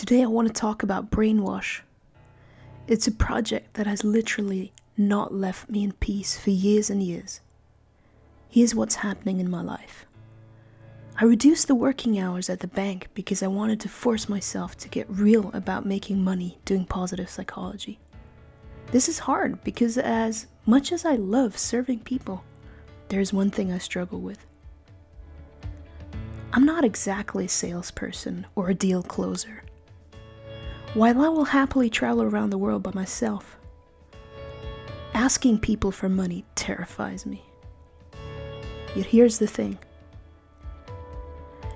Today, I want to talk about Brainwash. It's a project that has literally not left me in peace for years and years. Here's what's happening in my life I reduced the working hours at the bank because I wanted to force myself to get real about making money doing positive psychology. This is hard because, as much as I love serving people, there's one thing I struggle with. I'm not exactly a salesperson or a deal closer. While I will happily travel around the world by myself, asking people for money terrifies me. Yet here's the thing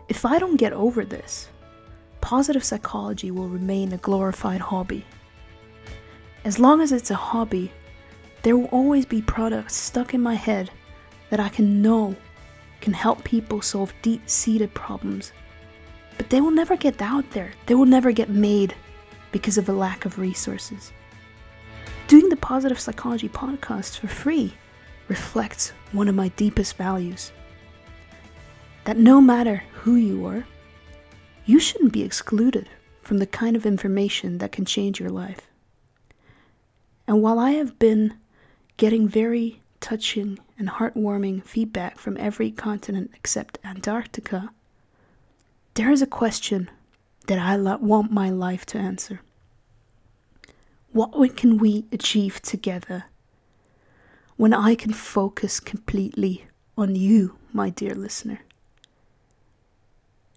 if I don't get over this, positive psychology will remain a glorified hobby. As long as it's a hobby, there will always be products stuck in my head that I can know can help people solve deep seated problems. But they will never get out there, they will never get made because of a lack of resources. Doing the Positive Psychology podcast for free reflects one of my deepest values that no matter who you are, you shouldn't be excluded from the kind of information that can change your life. And while I have been getting very touching and heartwarming feedback from every continent except Antarctica, there is a question that I want my life to answer. What can we achieve together when I can focus completely on you, my dear listener?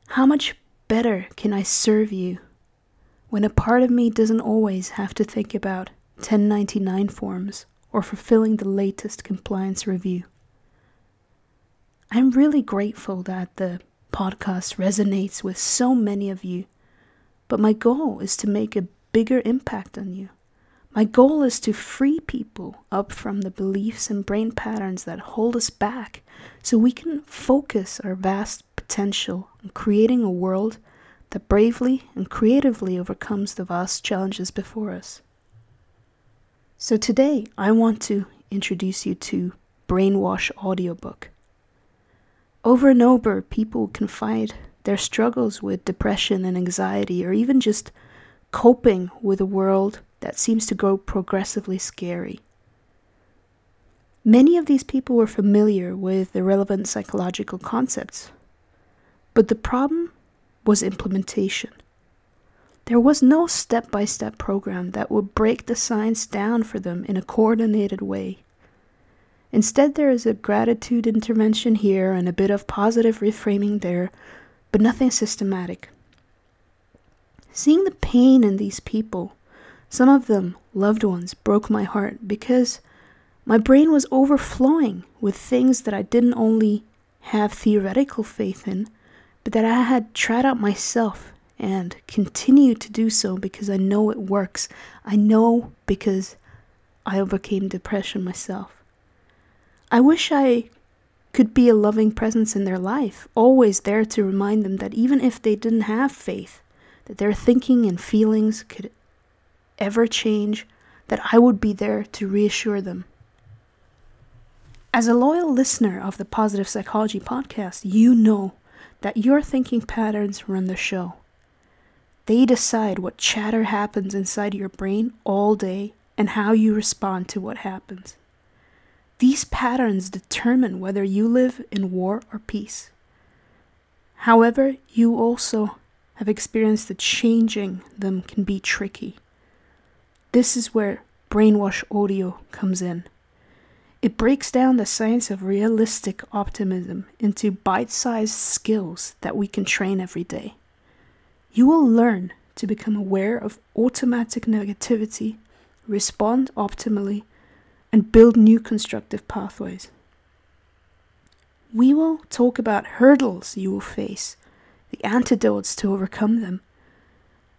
How much better can I serve you when a part of me doesn't always have to think about 1099 forms or fulfilling the latest compliance review? I'm really grateful that the podcast resonates with so many of you, but my goal is to make a bigger impact on you. My goal is to free people up from the beliefs and brain patterns that hold us back so we can focus our vast potential in creating a world that bravely and creatively overcomes the vast challenges before us. So today I want to introduce you to Brainwash audiobook. Over and over, people confide their struggles with depression and anxiety, or even just coping with a world that seems to grow progressively scary. Many of these people were familiar with the relevant psychological concepts, but the problem was implementation. There was no step by step program that would break the science down for them in a coordinated way. Instead, there is a gratitude intervention here and a bit of positive reframing there, but nothing systematic. Seeing the pain in these people, some of them loved ones, broke my heart because my brain was overflowing with things that I didn't only have theoretical faith in, but that I had tried out myself and continue to do so because I know it works. I know because I overcame depression myself. I wish I could be a loving presence in their life, always there to remind them that even if they didn't have faith, that their thinking and feelings could ever change, that I would be there to reassure them. As a loyal listener of the Positive Psychology podcast, you know that your thinking patterns run the show. They decide what chatter happens inside your brain all day and how you respond to what happens. These patterns determine whether you live in war or peace. However, you also have experienced that changing them can be tricky. This is where brainwash audio comes in. It breaks down the science of realistic optimism into bite sized skills that we can train every day. You will learn to become aware of automatic negativity, respond optimally, and build new constructive pathways. We will talk about hurdles you will face, the antidotes to overcome them,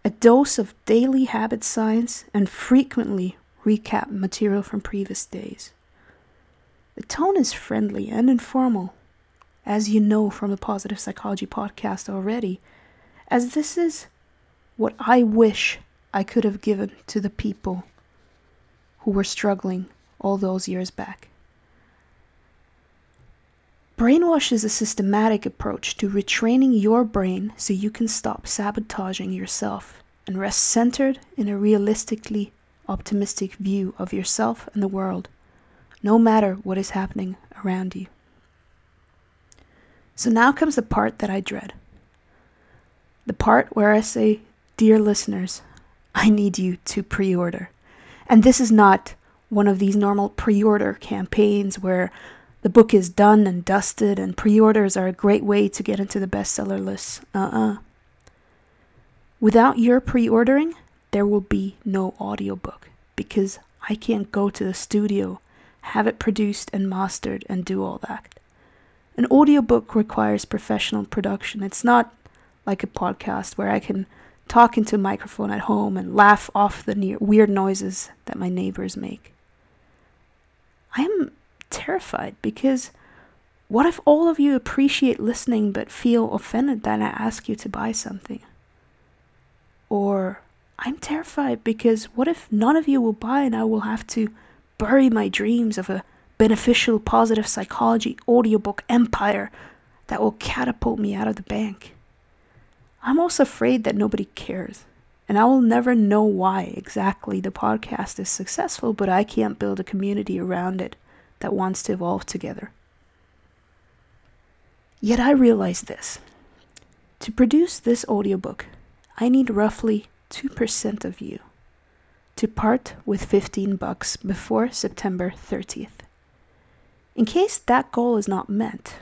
a dose of daily habit science, and frequently recap material from previous days. The tone is friendly and informal, as you know from the Positive Psychology podcast already, as this is what I wish I could have given to the people who were struggling all those years back. Brainwash is a systematic approach to retraining your brain so you can stop sabotaging yourself and rest centered in a realistically optimistic view of yourself and the world, no matter what is happening around you. So now comes the part that I dread. The part where I say, Dear listeners, I need you to pre order. And this is not one of these normal pre order campaigns where the book is done and dusted, and pre orders are a great way to get into the bestseller list. Uh uh-uh. uh Without your pre ordering, there will be no audiobook because I can't go to the studio, have it produced and mastered, and do all that. An audiobook requires professional production. It's not like a podcast where I can talk into a microphone at home and laugh off the weird noises that my neighbors make. I am terrified because what if all of you appreciate listening but feel offended that I ask you to buy something? Or I'm terrified because what if none of you will buy and I will have to bury my dreams of a beneficial positive psychology audiobook empire that will catapult me out of the bank? I'm also afraid that nobody cares. And I will never know why exactly the podcast is successful, but I can't build a community around it that wants to evolve together. Yet I realize this. To produce this audiobook, I need roughly 2% of you to part with 15 bucks before September 30th. In case that goal is not met,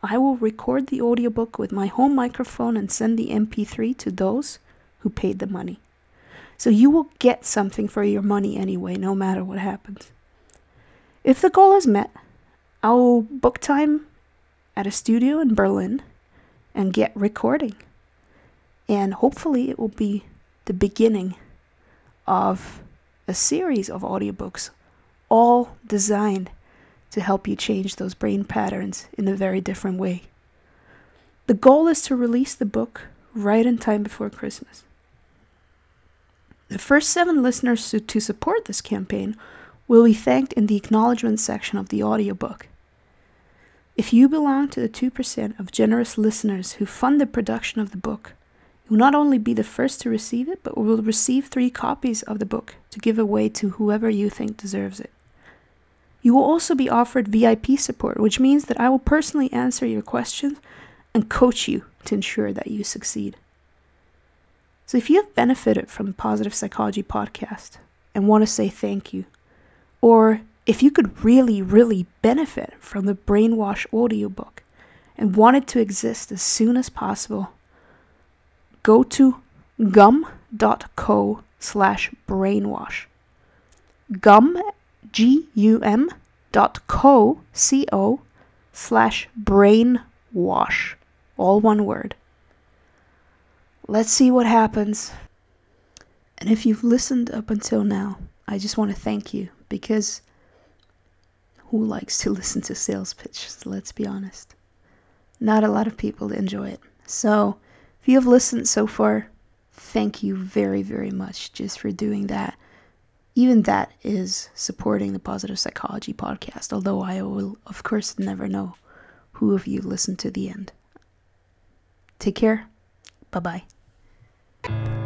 I will record the audiobook with my home microphone and send the MP3 to those who paid the money. So you will get something for your money anyway, no matter what happens. If the goal is met, I will book time at a studio in Berlin and get recording. And hopefully, it will be the beginning of a series of audiobooks, all designed to help you change those brain patterns in a very different way. The goal is to release the book right in time before Christmas. The first seven listeners to, support this campaign will be thanked in the acknowledgement section of the audiobook. If you belong to the 2% of generous listeners who fund the production of the book, you will not only be the first to receive it, but will receive three copies of the book to give away to whoever you think deserves it. You will also be offered VIP support, which means that I will personally answer your questions and coach you to ensure that you succeed. So if you have benefited from the Positive Psychology podcast and want to say thank you, or if you could really, really benefit from the Brainwash audiobook and want it to exist as soon as possible, go to gum.co slash brainwash. Gum, G U M dot co, C O slash brainwash. All one word. Let's see what happens. And if you've listened up until now, I just want to thank you because who likes to listen to sales pitches? Let's be honest. Not a lot of people enjoy it. So, if you have listened so far, thank you very, very much just for doing that. Even that is supporting the Positive Psychology podcast, although I will, of course, never know who of you listened to the end. Take care. Bye bye.